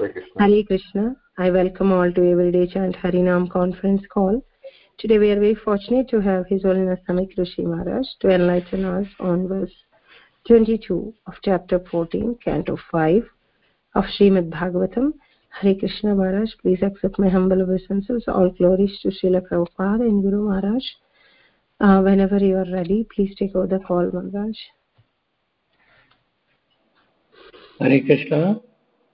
Hare Krishna. I welcome all to Everyday Chant Harinam conference call. Today we are very fortunate to have His Holiness Samik Rishi Maharaj to enlighten us on verse 22 of chapter 14, canto 5 of Srimad Bhagavatam. Hare Krishna Maharaj, please accept my humble obeisances. All glories to Srila Prabhupada and Guru Maharaj. Uh, whenever you are ready, please take over the call, Maharaj. Hare Krishna.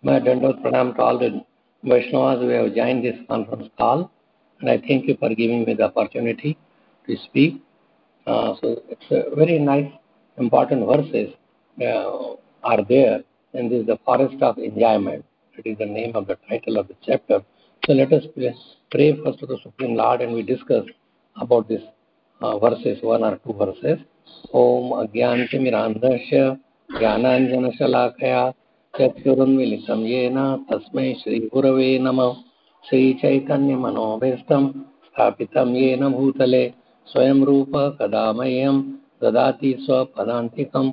My Dandot Pranam to all the Vaishnavas who have joined this conference call. And I thank you for giving me the opportunity to speak. Uh, so it's a very nice, important verses uh, are there. And this is the forest of enjoyment. It is the name of the title of the chapter. So let us pray first to the Supreme Lord and we discuss about this uh, verses, one or two verses. Om Agyantimirandasya Jnananjanashalakaya चक्षुरुन्मिलितं येन तस्मै श्रीगुरवे नमः। श्रीचैतन्यमनोभीष्टं स्थापितं येन भूतले स्वयं रूप कदा मह्यं ददाति स्वपदान्तिकम्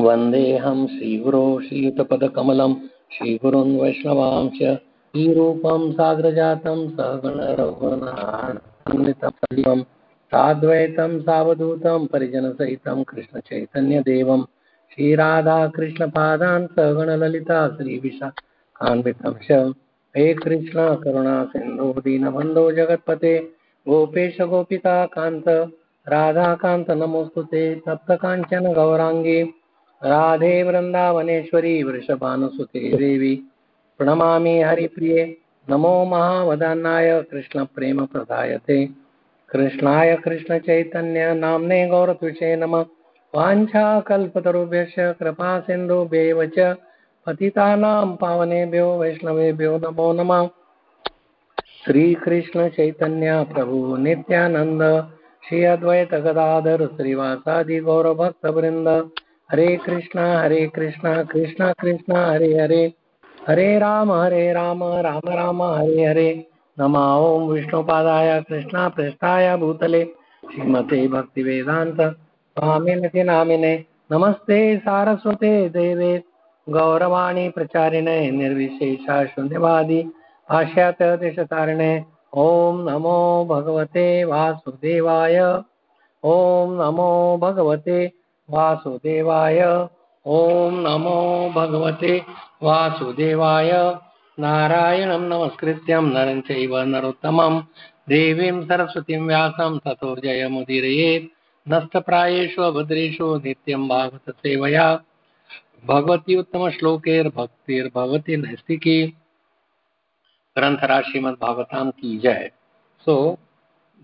वन्देऽहं श्रीगुरो श्रीयुतपदकमलं, श्रीगुरुन् वैष्णवांश श्रीरूपं साग्रजातं सहगणरघुनान्वितं साद्वैतं सावधूतं परिजनसहितं कृष्णचैतन्यदेवम् श्रीराधा कृष्णपादान् सगणललिता श्रीविशाखान्वितं च हे कृष्ण, करुणा सिन्धो दीनबन्धो जगत्पते, गोपेश, गोपिका, कान्त, राधाकान्त नमोऽस्तु ते सप्तकाञ्चन, गौराङ्गे, राधे, वृन्दावनेश्वरी, वृषभानुसुते, देवी, प्रणमामि, हरिप्रिये, नमो महावदान्नाय कृष्णप्रेमप्रदायते कृष्णाय कृष्णचैतन्य नाम्ने गौरतुषे नमः। वाञ्छाकल्पतरुभ्यश्च कृपा च, पतितानां पावनेभ्यो, वैष्णवेभ्यो नमो नमः। श्रीकृष्णचैतन्य प्रभु नित्यानन्द श्री अद्वैत गदाधर श्रीवासादि गौरभक्तवृन्द। हरे कृष्णा हरे कृष्णा कृष्णा कृष्णा, हरे हरे। हरे राम हरे राम राम राम, हरे हरे। नमा। ओम विष्णुपादाय कृष्णा पृष्ठाय भूतले। श्रीमते भक्ति भक्तिवेदान्त। स्वामिनति नामिने नमस्ते सारस्वते देवे। गौरवाणी प्रचारिणे निर्विशेषा शून्यवादी भाष्यात्यतिशतारिणे ॐ नमो भगवते वासुदेवाय। ॐ नमो भगवते वासुदेवाय। ॐ नमो भगवते वासुदेवाय। नारायणं नमस्कृत्यं, नरं चैव नरोत्तमं। देवीं सरस्वतीं व्यासं, ततो जयमुदीरयेत्। नष्टप्रायेषु अभद्रेषु नित्यं भागवत सेवया भगवती उत्तमश्लोकैर्भक्तिर्भवति नैस्तिकी ग्रंथरा श्रीमद भागवताम की जय so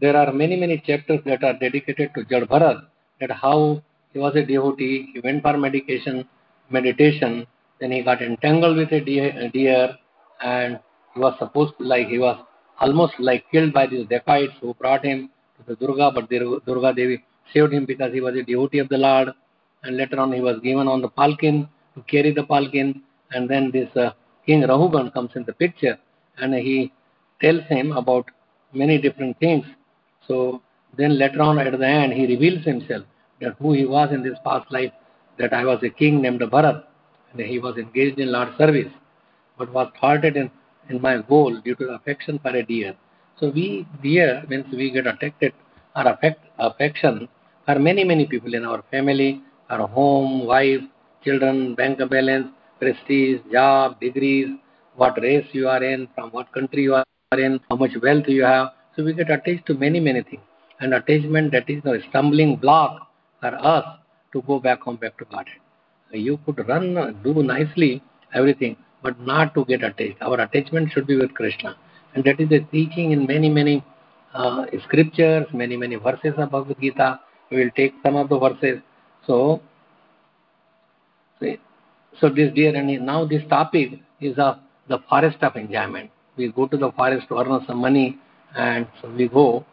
there are many many chapters that are dedicated to Jad Bharat that how he was a devotee he went for medication meditation then he got entangled with a deer, a deer and he was supposed to like he was almost like killed by these dacoits who brought him to the Durga but the Durga Devi saved him because he was a devotee of the Lord and later on he was given on the palkin to carry the palkin and then this uh, King Rahugan comes in the picture and he tells him about many different things. So then later on at the end he reveals himself that who he was in this past life, that I was a king named Bharat and he was engaged in Lord's service but was thwarted in, in my goal due to affection for a deer. So we deer means we get attracted or affect affection for many many people in our family, our home, wife, children, bank balance, prestige, job, degrees, what race you are in, from what country you are in, how much wealth you have. So we get attached to many, many things. And attachment that is a stumbling block for us to go back home, back to Godhead. You could run, do nicely everything, but not to get attached. Our attachment should be with Krishna. And that is the teaching in many, many uh, scriptures, many, many verses of Bhagavad Gita. We will take some of the verses. So, see so this dear, and now this topic is of the forest of enjoyment. We go to the forest to earn some money, and so we go.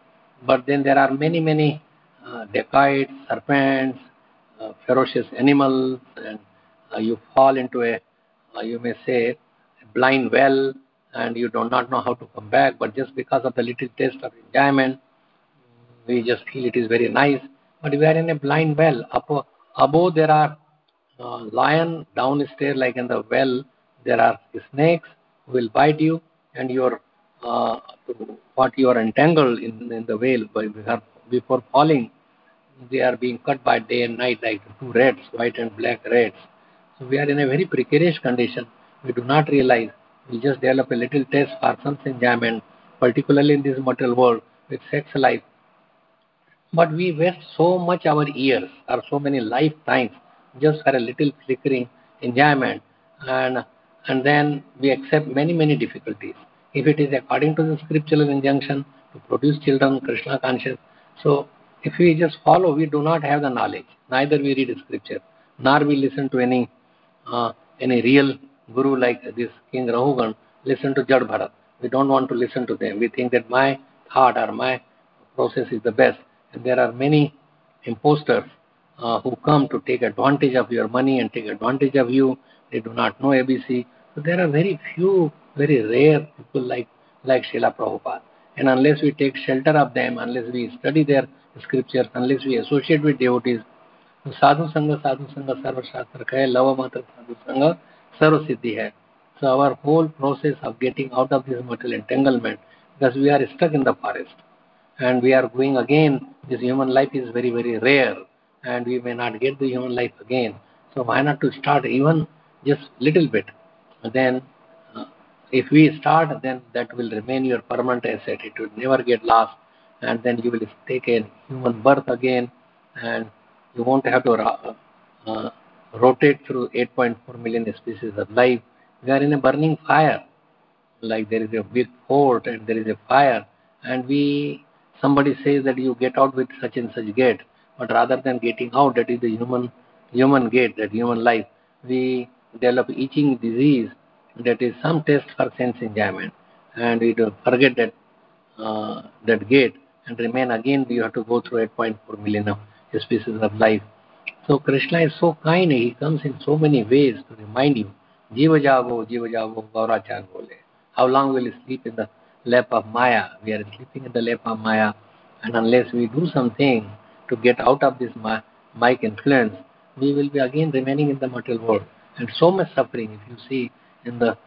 But then there are many, many uh, serpents, uh, ferocious animals, and uh, you fall into a, uh, you may say, blind well, and you do not know how to come back. But just because of the little taste of enjoyment, we just feel it is very nice. But we are in a blind well. Up, above there are uh, lion downstairs, like in the well, there are snakes who will bite you, and your uh, what you are entangled in, in the whale before falling, they are being cut by day and night like two rats, white and black rats. So we are in a very precarious condition. We do not realize. We just develop a little taste for some enjoyment, particularly in this material world with sex life. But we waste so much our years or so many lifetimes just for a little flickering enjoyment and and then we accept many many difficulties. If it is according to the scriptural injunction to produce children krishna conscious so if we just follow we do not have the knowledge. Neither we read scripture nor we listen to any uh, any real guru like this king rahugan listen to jad bharat. We don't want to listen to them. We think that my thought or my process is the best there are many imposters uh, who come to take advantage of your money and take advantage of you. They do not know ABC. So there are very few, very rare people like like Srila Prabhupada. And unless we take shelter of them, unless we study their scriptures, unless we associate with devotees, sadhu sangha, sadhu sangha, sarva shastra lava matra sadhu sangha, sarva siddhi hai. So our whole process of getting out of this material entanglement, because we are stuck in the forest, and we are going again, this human life is very, very rare and we may not get the human life again. So why not to start even just little bit? Then uh, if we start, then that will remain your permanent asset. It will never get lost, and then you will take a human birth again, and you won't have to uh, uh, rotate through 8.4 million species of life. We are in a burning fire, like there is a big fort and there is a fire, and we somebody says that you get out with such and such gate but rather than getting out, that is the human human gate, that human life, we develop itching disease that is some test for sense enjoyment. And we forget that uh, that gate and remain again we have to go through 8.4 million of species of life. So Krishna is so kind, he comes in so many ways to remind you, Jiva Jago, Jiva Jago, Gaurachan Bole. How long will you sleep in the lap of Maya? We are sleeping in the lap of Maya and unless we do something to get out of this mic influence, we will be again remaining in the material world. And so much suffering, if you see in the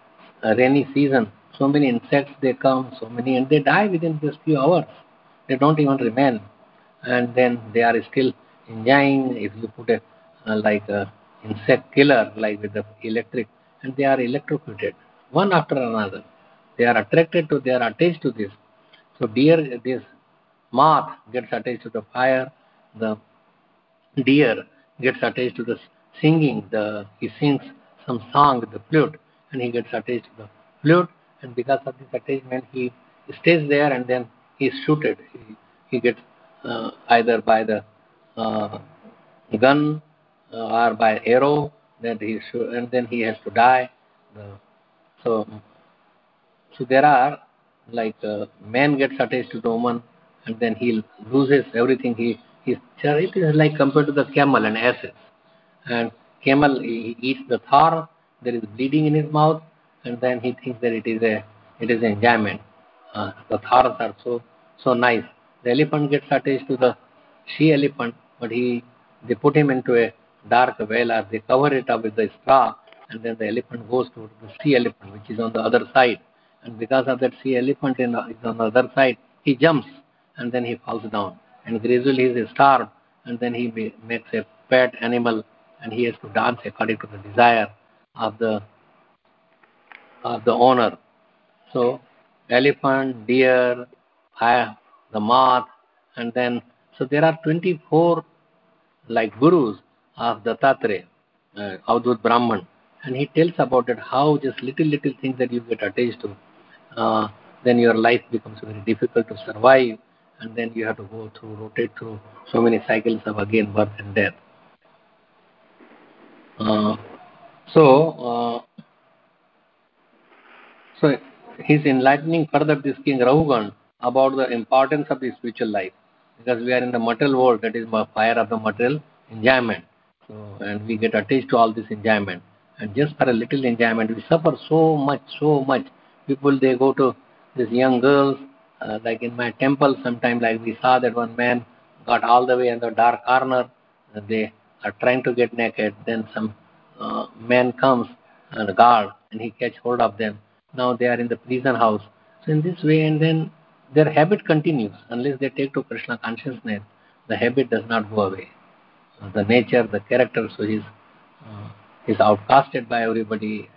uh, rainy season, so many insects they come, so many, and they die within just few hours. They don't even remain. And then they are still enjoying, if you put a uh, like a insect killer, like with the electric, and they are electrocuted, one after another. They are attracted to, they are attached to this. So deer, this moth gets attached to the fire, the deer gets attached to the singing, the he sings some song the flute, and he gets attached to the flute, and because of this attachment, he stays there and then he is shooted. He, he gets uh, either by the uh, gun uh, or by arrow, then he shoot, and then he has to die. so, so there are like uh, man gets attached to the woman, and then he loses everything. He his charity is like compared to the camel and asses. And camel he eats the thorn, there is bleeding in his mouth, and then he thinks that it is a it is enjoyment. Uh, the thorns are so so nice. The elephant gets attached to the she elephant, but he they put him into a dark well or they cover it up with the straw, and then the elephant goes to the sea elephant, which is on the other side. And because of that sea elephant in is on the other side, he jumps and then he falls down. And gradually he is starved and then he makes a pet animal and he has to dance according to the desire of the of the owner. So elephant, deer, the moth, and then so there are 24 like gurus of the Tatre, uh, Avdut Brahman, and he tells about it how just little little things that you get attached to, uh, then your life becomes very difficult to survive and then you have to go through, rotate through so many cycles of again birth and death. Uh, so, uh, so he's enlightening further this King Rahugan about the importance of the spiritual life because we are in the material world that is fire of the material enjoyment. So, and we get attached to all this enjoyment. And just for a little enjoyment, we suffer so much, so much. People, they go to these young girls, uh, like in my temple, sometime like we saw that one man got all the way in the dark corner. They are trying to get naked, then some uh, man comes and guard and he catch hold of them. Now they are in the prison house. So in this way, and then their habit continues unless they take to Krishna consciousness. The habit does not go away. The nature, the character, so he's uh, he's outcasted by everybody.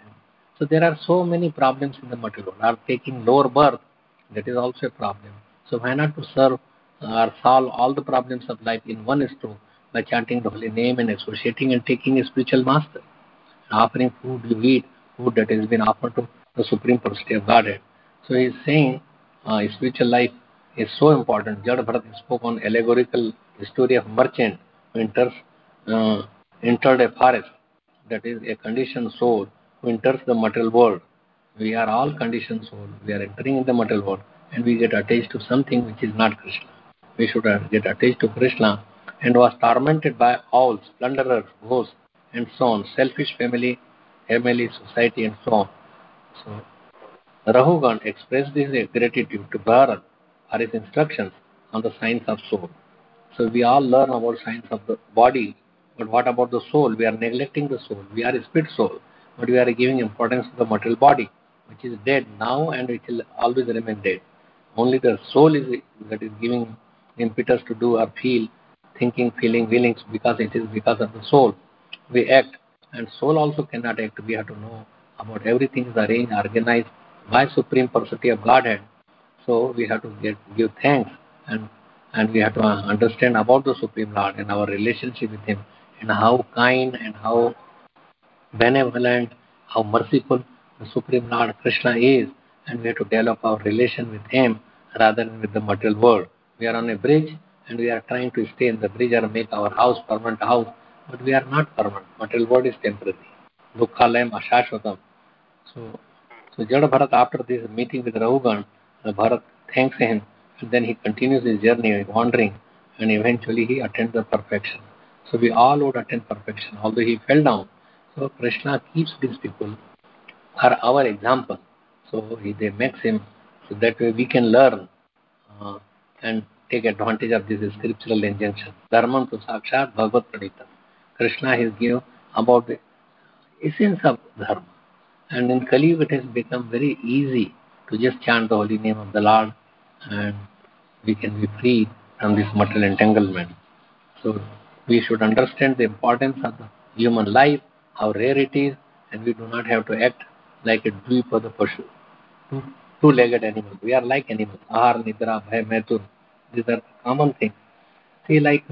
So there are so many problems in the material. Are taking lower birth, that is also a problem. So why not to serve or solve all the problems of life in one stroke by chanting the holy name and associating and taking a spiritual master, offering food you eat, food that has been offered to the Supreme Personality of Godhead. So he is saying uh, spiritual life is so important. Jad Bharat spoke on allegorical story of merchant who enters, uh, entered a forest, that is a conditioned soul who enters the material world. We are all conditioned soul. We are entering in the material world and we get attached to something which is not Krishna. We should uh, get attached to Krishna and was tormented by owls, plunderers, ghosts, and so on, selfish family, family, society, and so on. So Rahugan expressed his gratitude to Bharat for his instructions on the science of soul. So we all learn about science of the body, but what about the soul? We are neglecting the soul. We are a spirit soul, but we are giving importance to the material body, which is dead now and which will always remain dead. Only the soul is that is giving impetus to do or feel, thinking, feeling, feelings, because it is because of the soul. We act, and soul also cannot act. We have to know about everything is arranged, organized by Supreme Personality of Godhead. So we have to get, give thanks and and we have to understand about the Supreme Lord and our relationship with Him and how kind and how benevolent, how merciful the Supreme Lord Krishna is and we have to develop our relation with Him rather than with the material world. We are on a bridge and we are trying to stay in the bridge or make our house permanent house, but we are not permanent. Material world is temporary. Dukkhalayam ashashvatam. So, so Jada Bharat, after this meeting with Rahugan, Bharat thanks him and then he continues his journey wandering and eventually he attains the perfection. So we all would attain perfection, although he fell down. So Krishna keeps these people are our example. So they makes him so that way we can learn uh, and take advantage of this scriptural injunction. Dharmam to sakshat bhagavad pranita. Krishna has given about the essence of dharma. And in Kali it has become very easy to just chant the holy name of the Lord and we can be free from this material entanglement. So we should understand the importance of the human life, how rare it is, and we do not have to act like a dvipada pashu, two-legged animal. We are like animals. Ahar, nidra, bhay, maitun. These are common things. See, like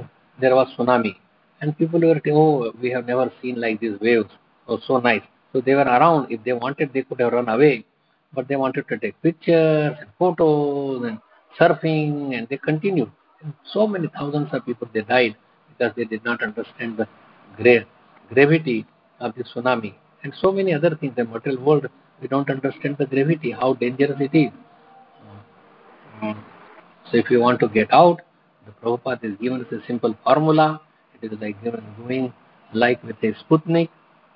there was tsunami, and people were saying, oh, we have never seen like these waves. Oh, so nice. So they were around. If they wanted, they could have run away. But they wanted to take pictures and photos and surfing, and they continued. And so many thousands of people, they died because they did not understand the gra gravity of the tsunami. And so many other things. The material world, we don't understand the gravity, how dangerous it is. So if you want to get out, the Prabhupada is given us a simple formula. It is like given going like with a Sputnik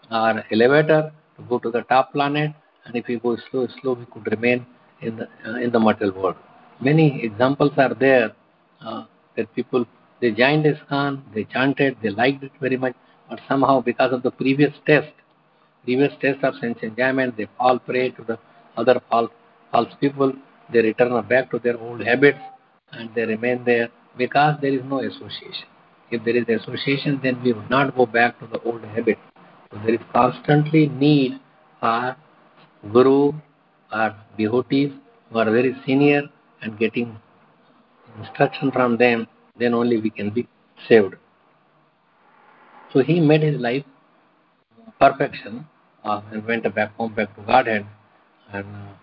or elevator to go to the top planet. And if you go slow, slow, we could remain in the uh, in the material world. Many examples are there uh, that people they joined ISKCON, they chanted, they liked it very much, but somehow because of the previous test, previous test of sense enjoyment, they fall prey to the other false, false people. They return back to their old habits and they remain there because there is no association. If there is association, then we would not go back to the old habit. So there is constantly need for guru or devotees who are very senior and getting instruction from them, then only we can be saved. So he made his life perfection uh, and went back home, back to Godhead. And uh,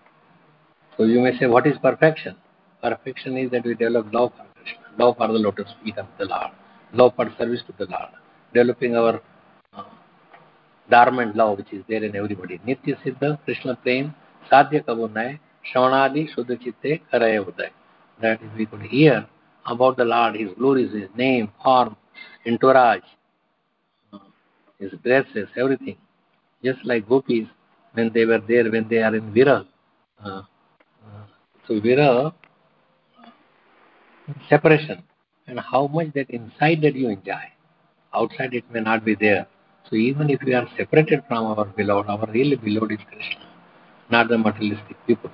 so you may say, what is perfection? Perfection is that we develop love for Krishna, love for the lotus feet of the Lord, love for service to the Lord, developing our uh, dormant love which is there in everybody. Nitya Siddha, Krishna Prem, Sadhya Kabunay, Shavanadi, Shuddha Chitte, Karaya Uday. That if we could hear about the Lord, His glories, His name, form, entourage, His graces, everything. Just like gopis, when they were there, when they are in Vira. Uh, uh, so Vira, separation, and how much that inside that you enjoy. Outside it may not be there. So even if we are separated from our beloved, our really beloved is Krishna, not the materialistic people.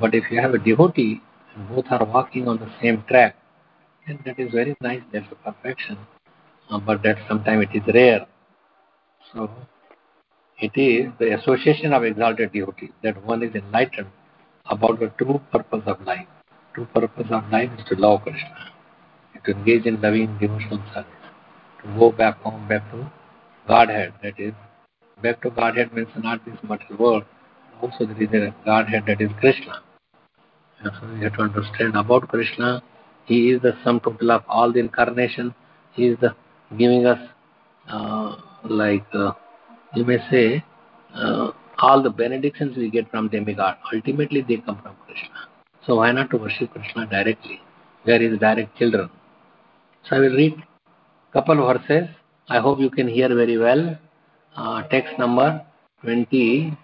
But if you have a devotee and both are walking on the same track, then that is very nice, that's a perfection. Uh, but that sometimes it is rare. So it is the association of exalted devotees that one is enlightened about the true purpose of life. True purpose of life is to love Krishna, to engage in loving devotional service, to go back home, back to Godhead. That is, back to Godhead means not this material world. Also, there is a Godhead that is Krishna. And so you have to understand about Krishna. He is the sum total of all the incarnation. He is the giving us, uh, like uh, you may say, uh, all the benedictions we get from demigod. Ultimately, they come from Krishna. So why not to worship Krishna directly? Where is direct children? So I will read couple verses. I hope you can hear very well. Uh, text number 20.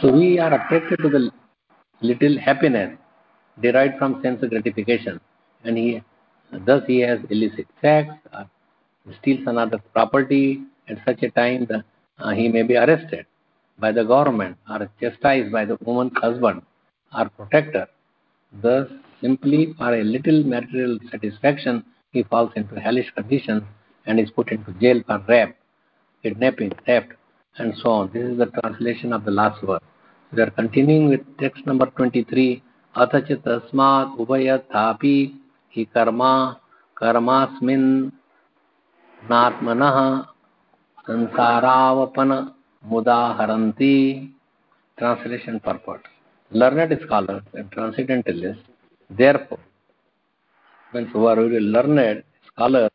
So we are attracted to the little happiness derived from sense gratification, and he thus he has illicit sex, steals another's property. At such a time, the, uh, he may be arrested by the government or chastised by the woman's husband or protector. Thus, simply for a little material satisfaction, he falls into hellish conditions and is put into jail for rape, kidnapping, theft, and so on. This is the translation of the last verse. We are continuing with text number 23. अथ च तस्मात् उभयथापि हि Karma कर्मास्मिन् नात्मनः संसारावपन मुदाहरन्ति translation purport learned scholars and transcendentalists therefore means who are very learned scholars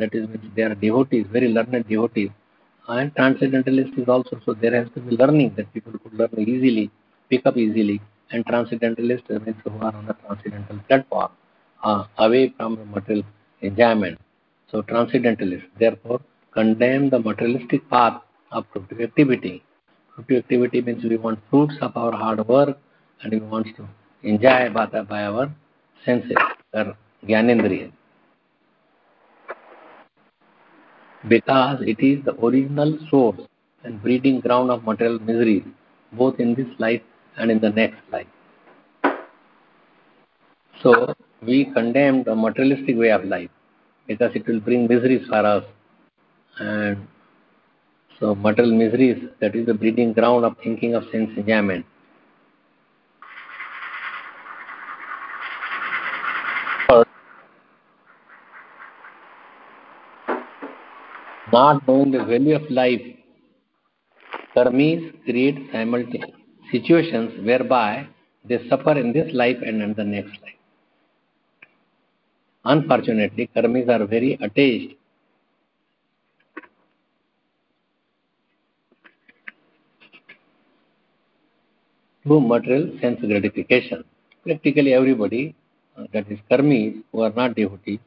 that is means they are devotees very learned devotees and transcendentalist is also so there has to be learning that people could learn easily pick up easily and transcendentalist means who are on the transcendental platform uh, away from the material enjoyment so transcendentalists therefore condemn the materialistic path of productivity. Fruitive activity means we want fruits of our hard work and we want to enjoy by, by our senses or gyanendriya because it is the original source and breeding ground of material miseries, both in this life and in the next life. So, we condemn the materialistic way of life because it will bring miseries for us. And so, material miseries, that is the breeding ground of thinking of sense enjoyment. not knowing the value of life, karmis create simultaneous situations whereby they suffer in this life and in the next life. Unfortunately, karmis are very attached to material sense gratification. Practically everybody, uh, that is karmis, who are not devotees,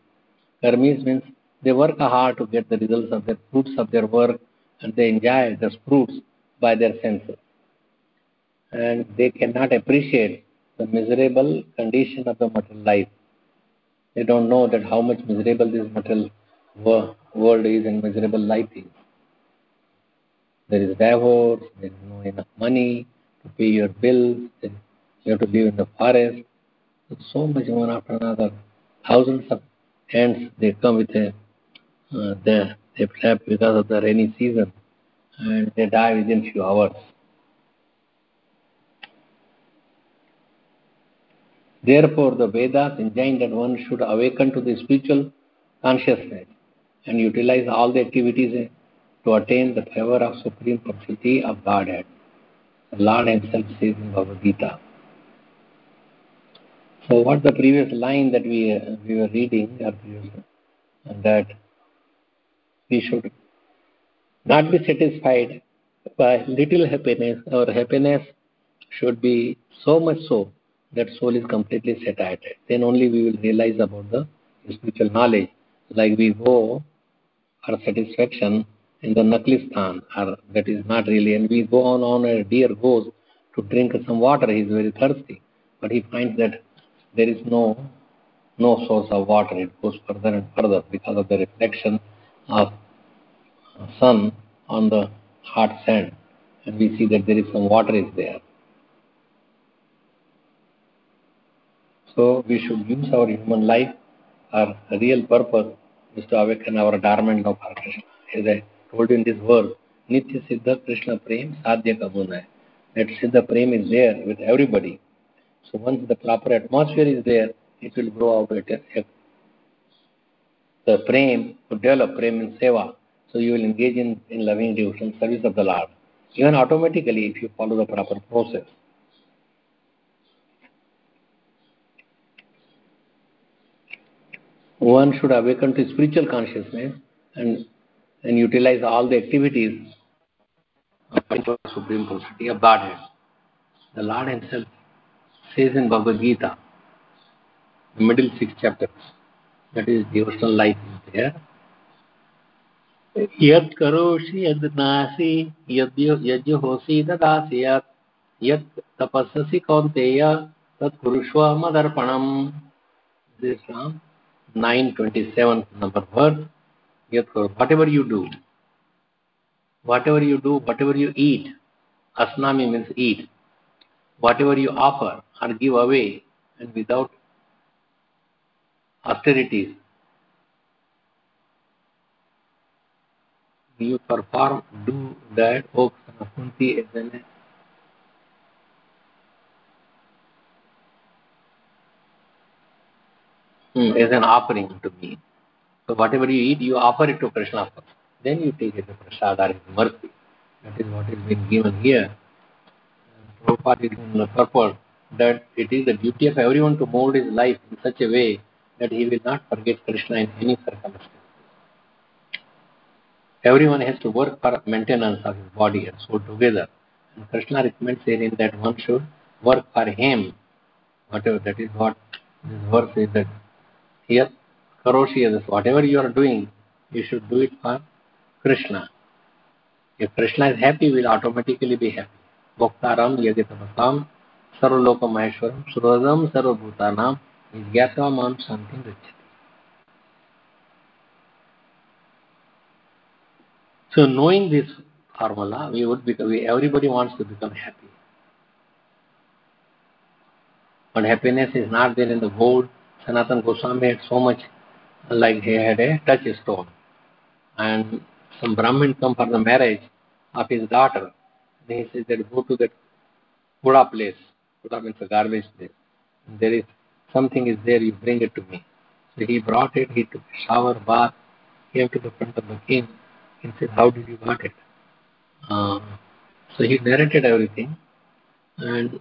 karmis means they work hard to get the results of their fruits of their work and they enjoy those fruits by their senses. And they cannot appreciate the miserable condition of the material life. They don't know that how much miserable this material world is and miserable life is. There is divorce, there is no enough money to pay your bills, you have to live in the forest. So much one after another. Thousands of ants, they come with a uh, they, they trap because of the rainy season and they die within few hours. Therefore, the Vedas enjoin that one should awaken to the spiritual consciousness and utilize all the activities to attain the favor of supreme personality of Godhead. The Lord Himself says in Bhagavad Gita. So, what the previous line that we uh, we were reading, that we should not be satisfied by little happiness. Our happiness should be so much so that soul is completely satiated. Then only we will realize about the spiritual knowledge. Like we go our satisfaction in the Naklistan, or that is not really, and we go on, on a deer goes to drink some water, he is very thirsty, but he finds that there is no no source of water. It goes further and further because of the reflection of sun on the hard sand. And we see that there is some water is there. So we should use our human life. Um, our real purpose is to awaken our dormant love for Krishna. As I told you in this verse, Nitya Siddha Krishna Prem Sadhya Kabuna. That Siddha Prem is there with everybody. So once the proper atmosphere is there, it will grow out it. The Prem to develop Prem in Seva. So you will engage in, in loving devotion, service of the Lord. Even automatically if you follow the proper process. One should awaken to spiritual consciousness and, and utilize all the activities of the Supreme Personality of Godhead. The Lord Himself says in Bhagavad Gita, the middle six chapters, that is devotional life is there. यत् करोषि यद् नासि यज्ञ होसि ददासि यत् यत् तपस्सि कौन्तेय तत् कुरुष्व मदर्पणम् this Ram 927 number verse karo whatever you do whatever you do whatever you eat asnami means eat whatever you offer or give away and without austerities you perform do that O Kunti as an Hmm. as an offering to me. So whatever you eat, you offer it to Krishna first. Then you take it as prasad or mercy. That is what is being given here. Prabhupada is in the purpose that it is the duty of everyone to mold his life in such a way that he will not forget Krishna in any circumstance. Everyone has to work for maintenance of his body and soul together. And Krishna recommends therein that one should work for him. Whatever that is what this verse is that here karoshi is whatever you are doing, you should do it for Krishna. If Krishna is happy, will automatically be happy. Bhoktaram yaditamasam sarvaloka maheshwaram suradam sarvabhutanam mam santim richati. So knowing this formula, we would become, everybody wants to become happy. But happiness is not there in the gold. Sanatan Goswami had so much, like he had a touchstone. And some Brahmin come for the marriage of his daughter. And he says that go to that Kuda place. Kuda means a garbage place. There is something is there, you bring it to me. So he brought it, he took a shower, bath, came to the front of the king and said, How did you got it? Uh, so he narrated everything. And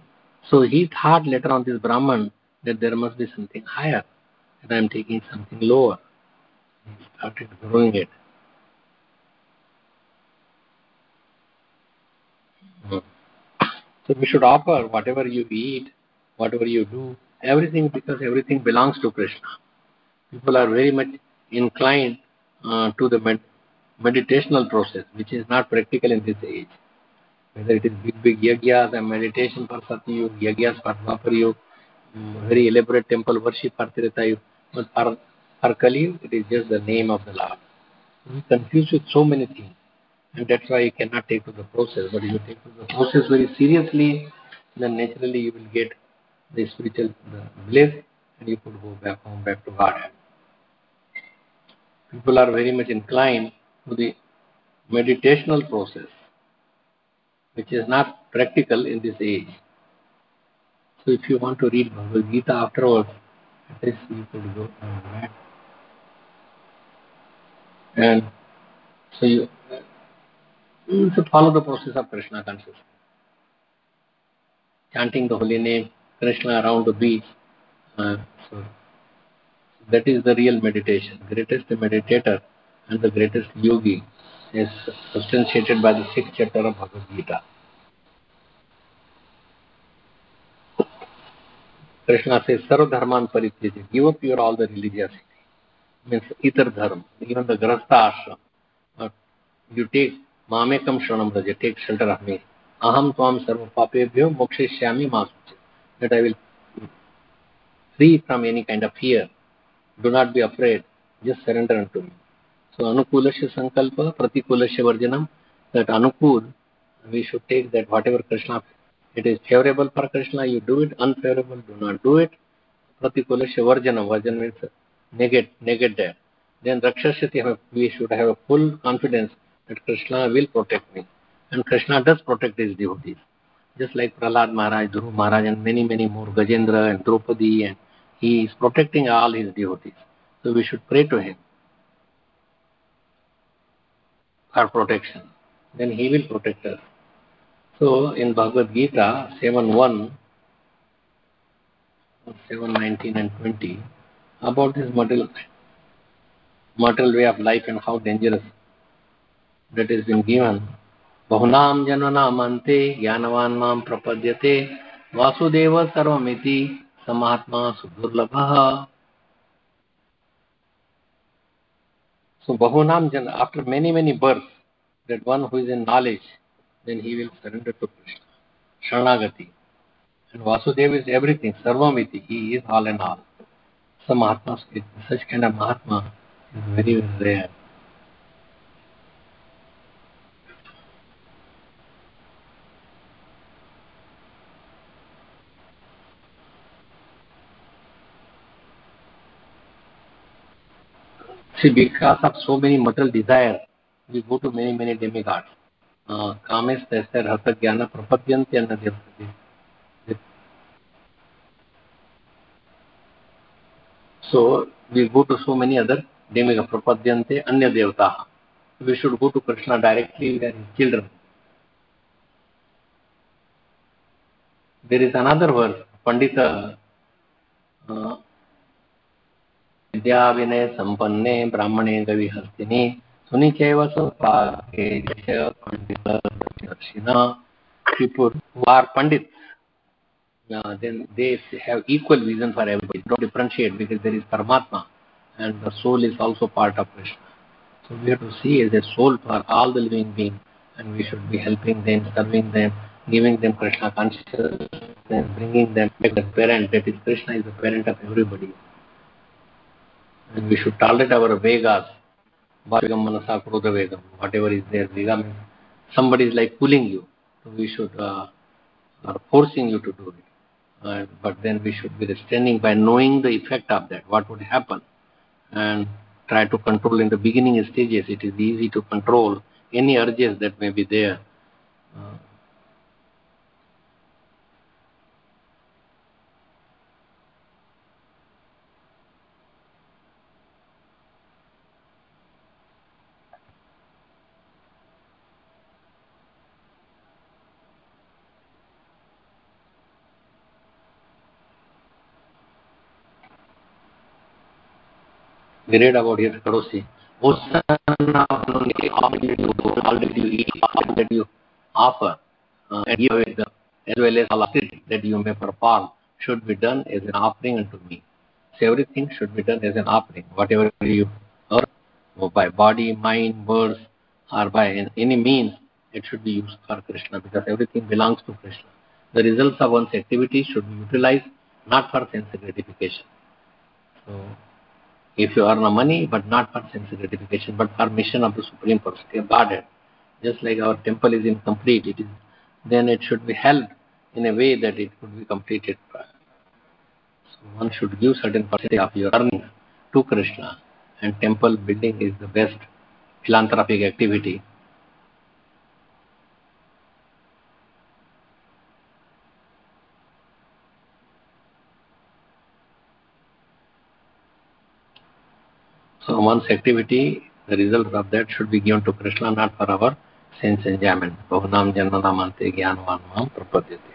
so he thought later on this Brahman that there must be something higher, and I am taking something lower. He started growing it. Hmm. So we should offer whatever you eat, whatever you do, everything because everything belongs to Krishna. People are very much inclined uh, to the med- meditational process, which is not practical in this age. Whether it is big, big yagyas and meditation for Satyug, yagyas for Dwapar very elaborate temple worship Tretayug, but for Kali, it is just the name of the Lord. We confuse with so many things, and that's why you cannot take to the process. But if you take to the process very seriously, then naturally you will get the spiritual bliss, and you could go back home, back to Godhead. People are very much inclined to the meditational process, which is not practical in this age. So if you want to read Bhagavad Gita afterwards, at least you could go that. And so you, you should follow the process of Krishna consciousness. Chanting the holy name, Krishna around the beach. Uh, so that is the real meditation. Greatest meditator and the greatest yogi is substantiated by the sixth chapter of Bhagavad Gita. Krishna से सर्वधर्मान परिचय give up your all the religiosity means इतर धर्म even the ग्रस्त आश्रम। You take मामेकम शरण take shelter of मी अहम त्वाम सर्व पापेभ्यो मोक्षयिष्यामि माँ that I will free from any kind of fear do not be afraid just surrender to me so अनुकूल संकल्प प्रतिकूल वर्जनम दट अनुकूल we should take that whatever Krishna it is favorable for Krishna, you do it, unfavorable, do not do it. Pratikulasya Varjanam, Varjanam means negate, negate that. Then Rakshasyati, we should have a full confidence that Krishna will protect me. And Krishna does protect his devotees. Just like Prahlad Maharaj, Dhruv Maharaj, and many, many more, Gajendra and Draupadi, and he is protecting all his devotees. So we should pray to him for protection. Then he will protect us. So in Bhagavad Gita 7.1, 7.19 and 20, about this material, material way of life and how dangerous that has been given. बहुनाम जन्मनामन्ते ज्ञानवान माम प्रपद्यते वासुदेव सर्वमिति समात्मा सुदुर्लभः So Bahunam Jan, after many, many births, that one who is in knowledge, then he will surrender to Krishna. Sharanagati. And Vasudeva is everything, Sarvamiti, he is all in all. Some Mahatmas, such kind of Mahatma is very, rare. See, because of so many material desires, we go to many, many demigods. कामेस् तस्य रसज्ञान प्रपद्यन्ते अन्नदेवते so we go to so many other डेमिग प्रपद्यन्ते अन्य देवता। We should go to Krishna directly children there is another verse, pandita uh, विद्या विनय संपन्ने ब्राह्मणे गविहस्तिनी हस्तिनी सुनी चैव people who are pandits uh, then they have equal vision for everybody don't differentiate because there is paramatma and the soul is also part of krishna so we have to see as a soul for all the living beings and we should be helping them serving them giving them krishna consciousness and bringing them back the parent that is krishna is the parent of everybody and we should tolerate our Vegas. Manasa. Whatever is there, somebody is like pulling you. So we should, uh, or forcing you to do it. Uh, but then we should be restraining by knowing the effect of that, what would happen. And try to control in the beginning stages. It is easy to control any urges that may be there. Uh, we read about here karoshi. O son of all did you eat, did you offer, and give the, as well as all activity that you may perform should be done as an offering unto me. So everything should be done as an offering. Whatever you earn, or by body, mind, words, or by any means, it should be used for Krishna because everything belongs to Krishna. The results of one's activity should be utilized not for sense gratification. So if you earn money, but not for sense gratification, but for mission of the Supreme Personality of Godhead. Just like our temple is incomplete, it is then it should be held in a way that it could be completed. So one should give certain percentage of your earnings to Krishna, and temple building is the best philanthropic activity one's activity, the result of that should be given to Krishna, not for our sense enjoyment. Bhavanam Jananamante Jnanavanam Prapadyate.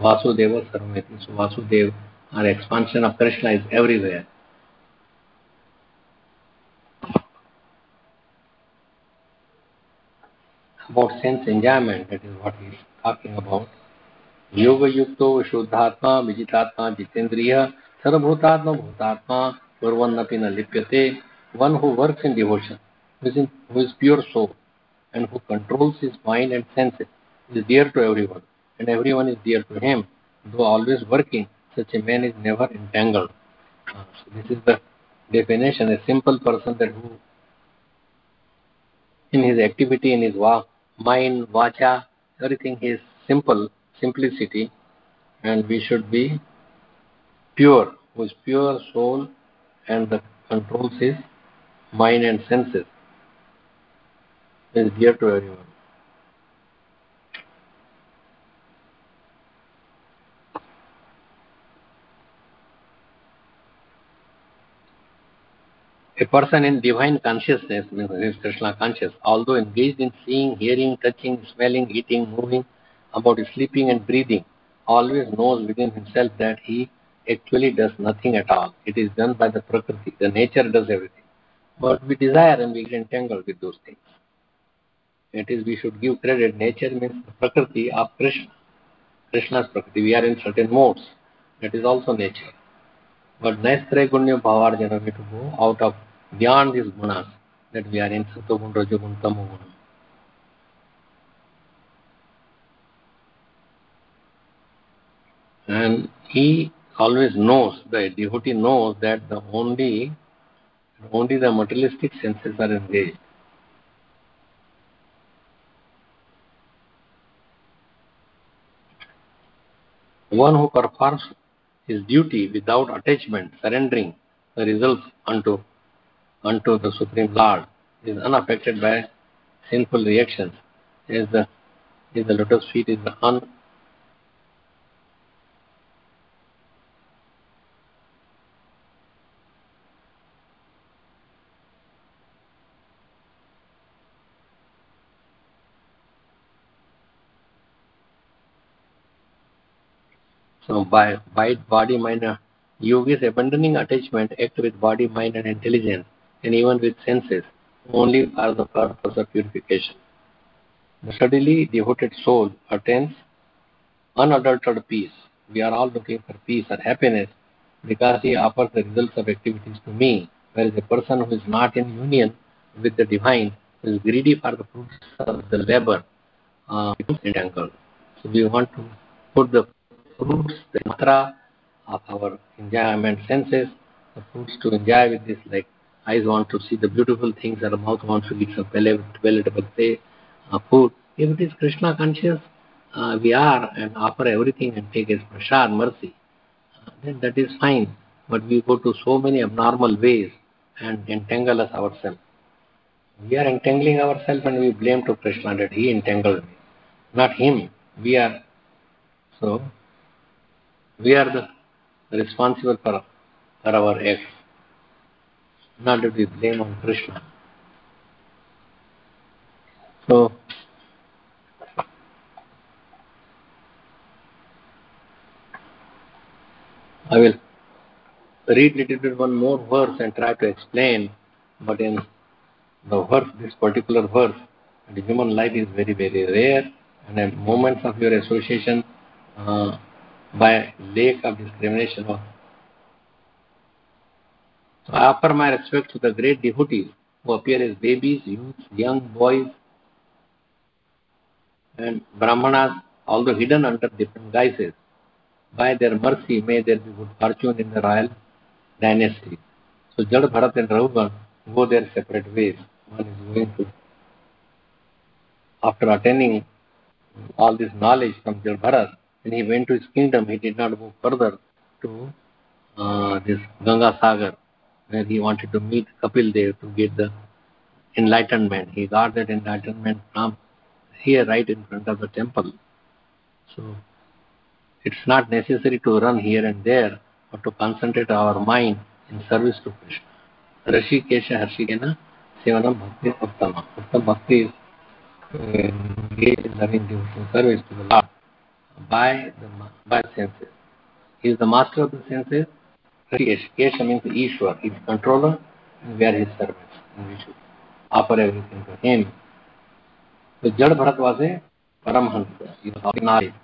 Vasudeva Sarvameti. So Vasudeva, our expansion of Krishna is everywhere. About sense enjoyment, that is what he is talking about. योग युक्तो शुद्धात्मा विजितात्मा जितेंद्रिय सर्वभूतात्मा भूतात्मा Purvannapi na lipyate, one who works in devotion, who is, in, who is pure soul, and who controls his mind and senses, is dear to everyone, and everyone is dear to him. Though always working, such a man is never entangled. Uh, so this is the definition, a simple person that who in his activity, in his walk, mind, vacha, everything is simple, simplicity, and we should be pure, whose pure soul and the controls his mind and senses is dear to everyone. A person in divine consciousness, means Krishna conscious, although engaged in seeing, hearing, touching, smelling, eating, moving, about sleeping and breathing, always knows within himself that he actually does nothing at all. It is done by the Prakriti. The nature does everything. But we desire and we get entangled with those things. It is we should give credit. Nature means Prakriti of Krishna. Krishna's Prakriti. We are in certain modes. That is also nature. But Naistre Gunya Bhavarjana, we to go out of beyond these gunas that we are in Satogun, Rajogun, Tamogun. And he always knows, the devotee knows that the only only the materialistic senses are engaged. One who performs his duty without attachment, surrendering the results unto unto the Supreme Lord, is unaffected by sinful reactions. Is the is the lotus feet is the un So by, by body, mind, yogis abandoning attachment act with body, mind and intelligence and even with senses only for the purpose of purification. The steadily devoted soul attains unadulterated peace. We are all looking for peace and happiness because he offers the results of activities to me, whereas a person who is not in union with the divine is greedy for the fruits of the labor uh, entangled. So we want to put the fruits, the matra of our enjoyment senses, the fruits to enjoy with this, like eyes want to see the beautiful things, our mouth wants to eat some palatable uh, food. If it is Krishna conscious, uh, we are and offer everything and take as prasad, mercy, uh, then that is fine. But we go to so many abnormal ways and entangle us ourselves. We are entangling ourselves and we blame to Krishna that he entangled me. Not him. We are so we are the responsible for, for our acts, not to be blame on Krishna. So, I will read little bit one more verse and try to explain, but in the verse, this particular verse, the human life is very, very rare, and at moments of your association, uh, by lack of discrimination. So I offer my respect to the great devotees who appear as babies, youths, young boys, and brahmanas, although hidden under different guises. By their mercy, may there be good fortune in the royal dynasty. So Jad Bharat and Rahugan go their separate ways. One is going to, after attaining all this knowledge from Jad Bharat, when he went to his kingdom, he did not move further to uh, this Ganga Sagar, where he wanted to meet Kapil Dev to get the enlightenment. He got that enlightenment from here, right in front of the temple. So it's not necessary to run here and there, but to concentrate our mind in service to Krishna. Rashikesha Harshikena Sevanam Bhakti Uttama. Uttam Bhakti is engaged in service to the Lord by the by senses. He is the master of the senses. Kesha means Ishwar. He is controller and we are his servants. And we should offer everything to him. So Jad Bharat was a Paramhansa. He was ordinary.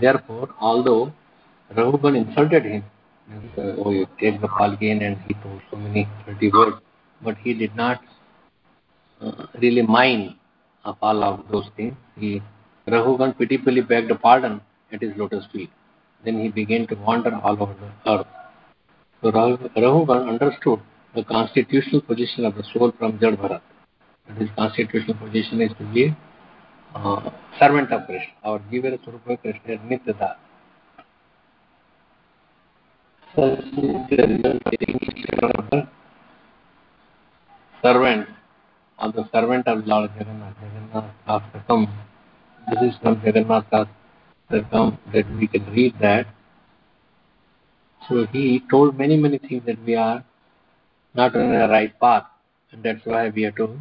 Therefore, although Rahugan insulted him, uh, oh, you take the palgin and he told so many dirty words, but he did not uh, really mind of all of those things. He Rahugan pitifully begged pardon at his lotus feet. Then he began to wander all over the earth. So Rahugan understood the constitutional position of the soul from Jad Bharat. His constitutional position is to be uh, servant of Krishna. Our Jivara Surupa Krishna is Nityada. servant of the servant of Lord Jagannath. Jagannath Astakam. This is from Jagannath Astakam that we can read that. So he told many, many things that we are not on the right path. And that's why we have to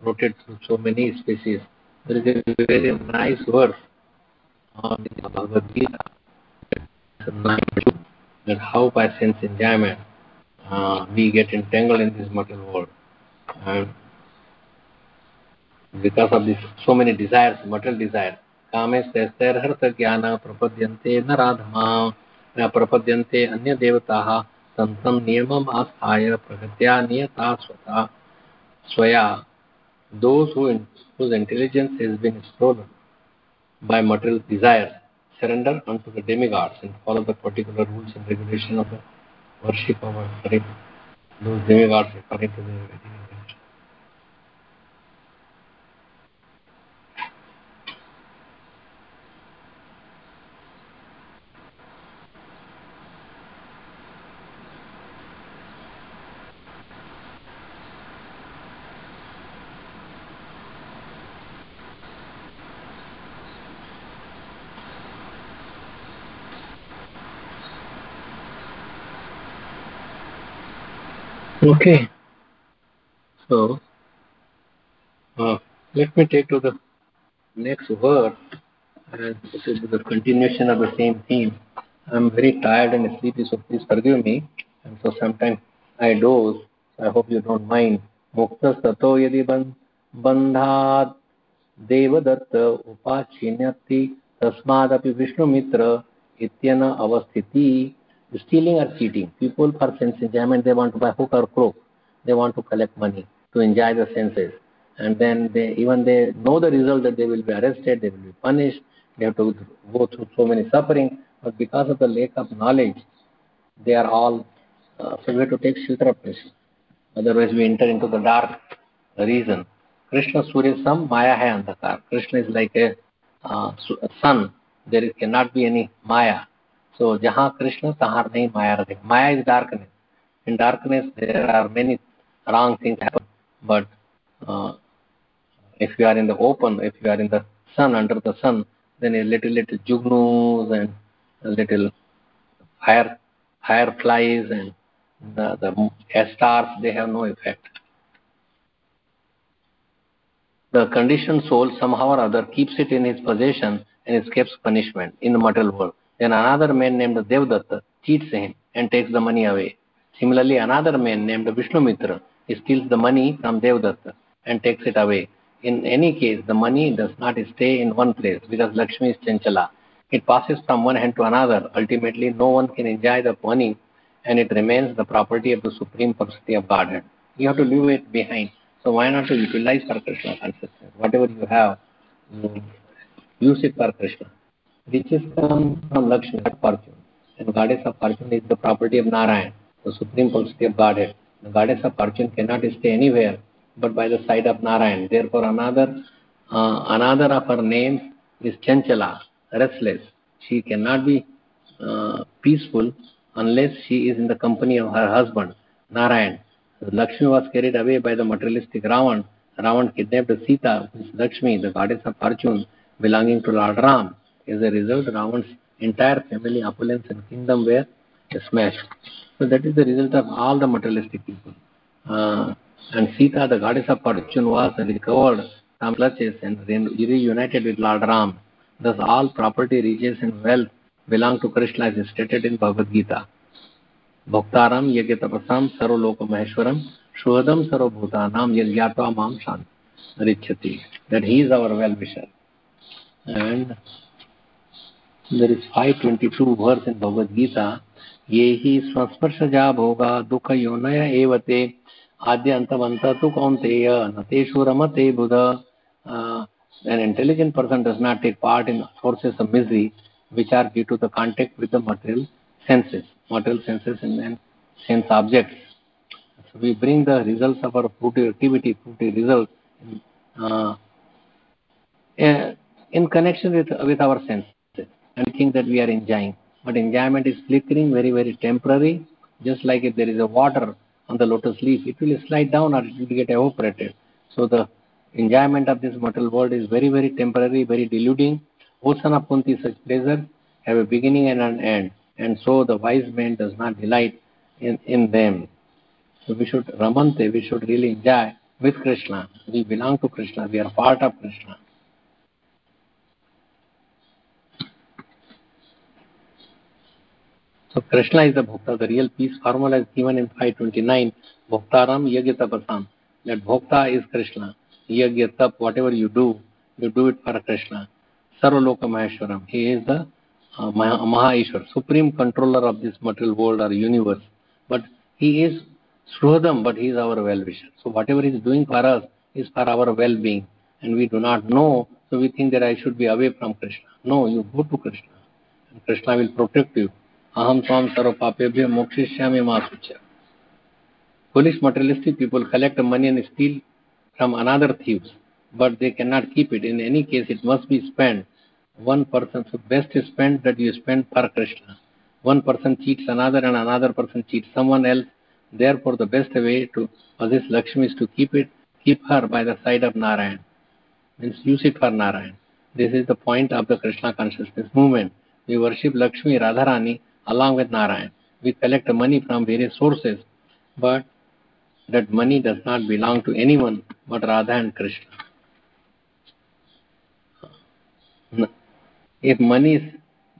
rotate through so many species. There is a very nice verse on the Bhagavad Gita that how by sense enjoyment uh, we get entangled in this material world. And because of this so many desires, material desires, कामेस्तैस्तैर्हर्त ज्ञान प्रपद्यन्ते न राधमा प्रपद्यन्ते अन्य देवताः तन्तं नियमम् आस्थाय प्रगत्या नियता स्वता स्वया those who whose intelligence has been stolen by material desires surrender unto the demigods and follow the particular rules and regulations of the worship of those demigods according to the Vedic Okay. So, uh, let me take to the next verse and this is the continuation of the same theme. I'm very tired and sleepy, so please forgive me. And so sometimes I doze. So I hope you don't mind. Mukta sato yadi bandhat Devdutt उपाचिन्यति तस्मादपि Vishnumitra इत्यन अवस्थिति stealing or cheating. People for sense enjoyment, they want to by hook or crook. They want to collect money to enjoy the senses. And then they even they know the result that they will be arrested, they will be punished, they have to go through so many suffering. But because of the lack of knowledge, they are all uh, so we have to take shelter of Krishna. Otherwise we enter into the dark reason. Krishna Surya Sam, Maya hai Andhakar. Krishna is like a uh, sun. There cannot be any Maya. So Jaha Krishna Tahar nahi Maya. Maya is darkness. In darkness there are many wrong things happen. But uh, if you are in the open, if you are in the sun, under the sun, then a little little jugnus and a little fire fireflies and the, the stars, they have no effect. The conditioned soul somehow or other keeps it in his possession and escapes punishment in the material world. Then another man named Devdatta cheats him and takes the money away. Similarly, another man named Vishnumitra steals the money from Devdatta and takes it away. In any case, the money does not stay in one place because Lakshmi is Chanchala. It passes from one hand to another. Ultimately, no one can enjoy the money and it remains the property of the Supreme Personality of Godhead. You have to leave it behind. So why not to utilize for Krishna consciousness? Whatever you have, mm. use it for Krishna. Riches come from Lakshmi, fortune. And goddess of fortune is the property of Narayan, the supreme personality of Godhead. The goddess of fortune cannot stay anywhere but by the side of Narayan. Therefore, another uh, another of her names is Chanchala, restless. She cannot be uh, peaceful unless she is in the company of her husband, Narayan. Lakshmi was carried away by the materialistic Ravan. Ravan kidnapped Sita, who is Lakshmi, the goddess of fortune, belonging to Lord Ram. As a result, Ravan's entire family, opulence, and kingdom were smashed. So that is the result of all the materialistic people. Uh, and Sita, the goddess of fortune, was recovered from clutches and reunited with Lord Ram. Thus, all property, riches, and wealth belong to Krishna as stated in Bhagavad Gita. Bhaktaram yagya tapasam sarvaloka maheshwaram shuhadam sarvabhutanam yagyatva mam shant richati. That he is our well-wisher. And there is 522 verse in Bhagavad Gita. ये ही स्वस्पर्शजा भोगा दुख योनय एवते आद्य अंतवंत तु कौंतेय नतेषु रमते बुध an intelligent person does not take part in sources of misery which are due to the contact with the material senses, material senses and then sense objects. So we bring the results of our fruity activity, fruity results, uh, in connection with, with our senses and think that we are enjoying. But enjoyment is flickering, very, very temporary. Just like if there is a water on the lotus leaf, it will slide down or it will get evaporated. So the enjoyment of this mortal world is very, very temporary, very deluding. O son of Kunti, such pleasures have a beginning and an end. And so the wise man does not delight in, in them. So we should, Ramante, we should really enjoy with Krishna. We belong to Krishna. We are part of Krishna. So Krishna is the Bhokta. The real peace formula is given in 529. Bhoktaram Yagya Tapasam. That Bhokta is Krishna. Yagya Tap, whatever you do, you do it for Krishna. Sarvaloka Maheshwaram. He is the uh, Mahaishwar, supreme controller of this material world or universe. But he is Sruhadam, but he is our well-wisher. So whatever he is doing for us is for our well-being. And we do not know, so we think that I should be away from Krishna. No, you go to Krishna. And Krishna will protect you. Aham Swam Sarvapapebhya Mokshishyami Masucha. Foolish materialistic people collect money and steal from another thieves, but they cannot keep it. In any case, it must be spent. One person, so best is spent that you spend for Krishna. One person cheats another and another person cheats someone else. Therefore, the best way to possess Lakshmi is to keep it, keep her by the side of Narayan. Means use it for Narayan. This is the point of the Krishna consciousness movement. We worship Lakshmi Radharani along with Narayan. We collect money from various sources, but that money does not belong to anyone but Radha and Krishna. If money is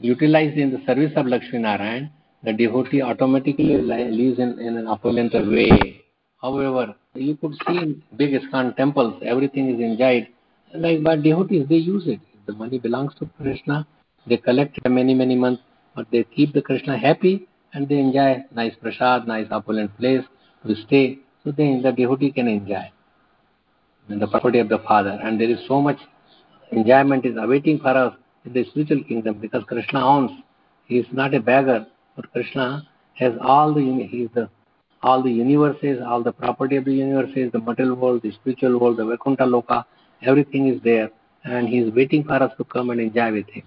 utilized in the service of Lakshmi Narayan, the devotee automatically lives in, in an opulent way. However, you could see in big ISKCON temples, everything is enjoyed. Like, but devotees, they use it. The money belongs to Krishna, they collect many, many months, but they keep the Krishna happy and they enjoy nice prasad, nice opulent place to stay. So then the devotee can enjoy the property of the Father. And there is so much enjoyment is awaiting for us in the spiritual kingdom because Krishna owns. He is not a beggar, but Krishna has all the he is the all the universes, all the property of the universes, the material world, the spiritual world, the Vaikuntha Loka, everything is there, and he is waiting for us to come and enjoy with him.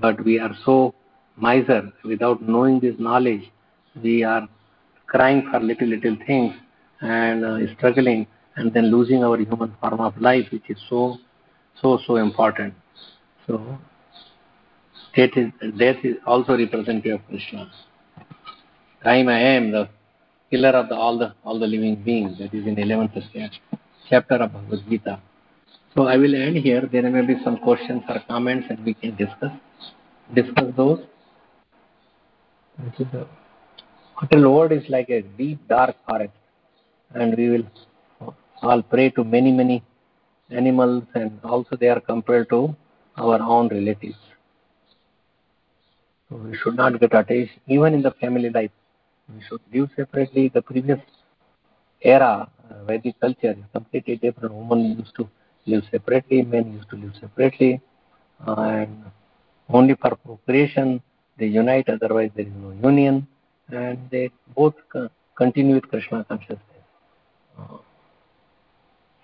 But we are so miser without knowing this knowledge, we are crying for little little things and uh, struggling and then losing our human form of life, which is so so so important. So death is, death is also representative of Krishna. Time I am the killer of the, all the all the living beings. That is in 11th chapter of Bhagavad Gita. So I will end here. There may be some questions or comments and we can discuss discuss those. The world is like a deep dark forest, and we will all prey to many many animals, and also they are compared to our own relatives. So we should not get attached, even in the family life. We should live separately. The previous era, uh, Vedic culture, is completely different. Women used to live separately, men used to live separately, and only for procreation they unite, otherwise there is no union, and they both continue with Krishna consciousness. Uh,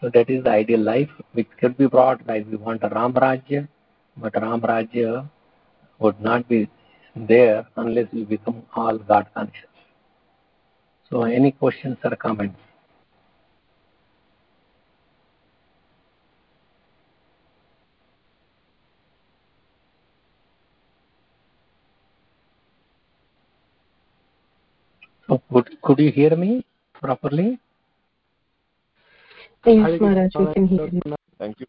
so that is the ideal life which could be brought like we want a Ram Rajya, but Ram Rajya would not be there unless we become all God conscious. So any questions or comments? So could, could you hear me properly? Yes, Maharaj, we can hear you. Thank you,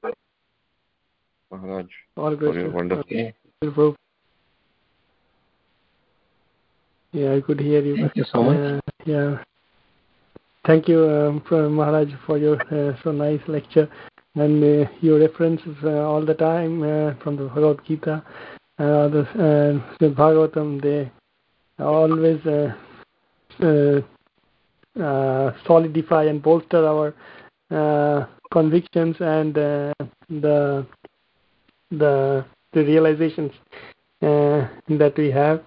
Maharaj, All for your great. wonderful. Okay. Yeah, I could hear you. Thank you so much. Uh, yeah. Thank you, um, for Maharaj, for your uh, so nice lecture and uh, your references uh, all the time uh, from the Bhagavad Gita, uh, the, uh, the Bhagavatam. They always solidify and bolster our uh, convictions and uh, the the the realizations uh, that we have,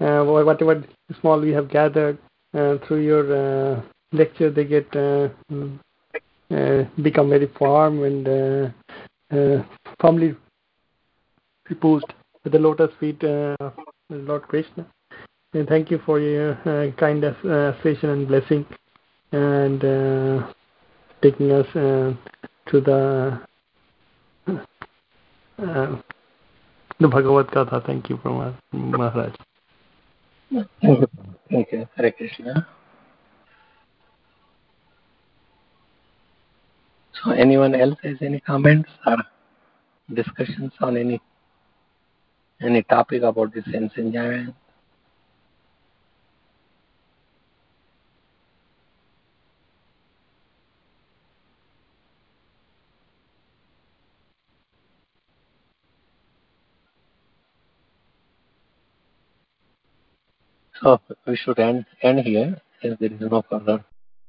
uh, whatever small we have gathered uh, through your uh, lecture they get uh, uh, become very firm and uh, uh, firmly reposed with the lotus feet uh, of Lord Krishna. And thank you for your uh, kind association and blessing and uh, taking us uh, to the uh, the Bhagavad Gita. Thank you, Maharaj. Thank you. Thank you. Hare Krishna. So anyone else has any comments or discussions on any any topic about this sense enjoyment? So we should end, end here. If there is no further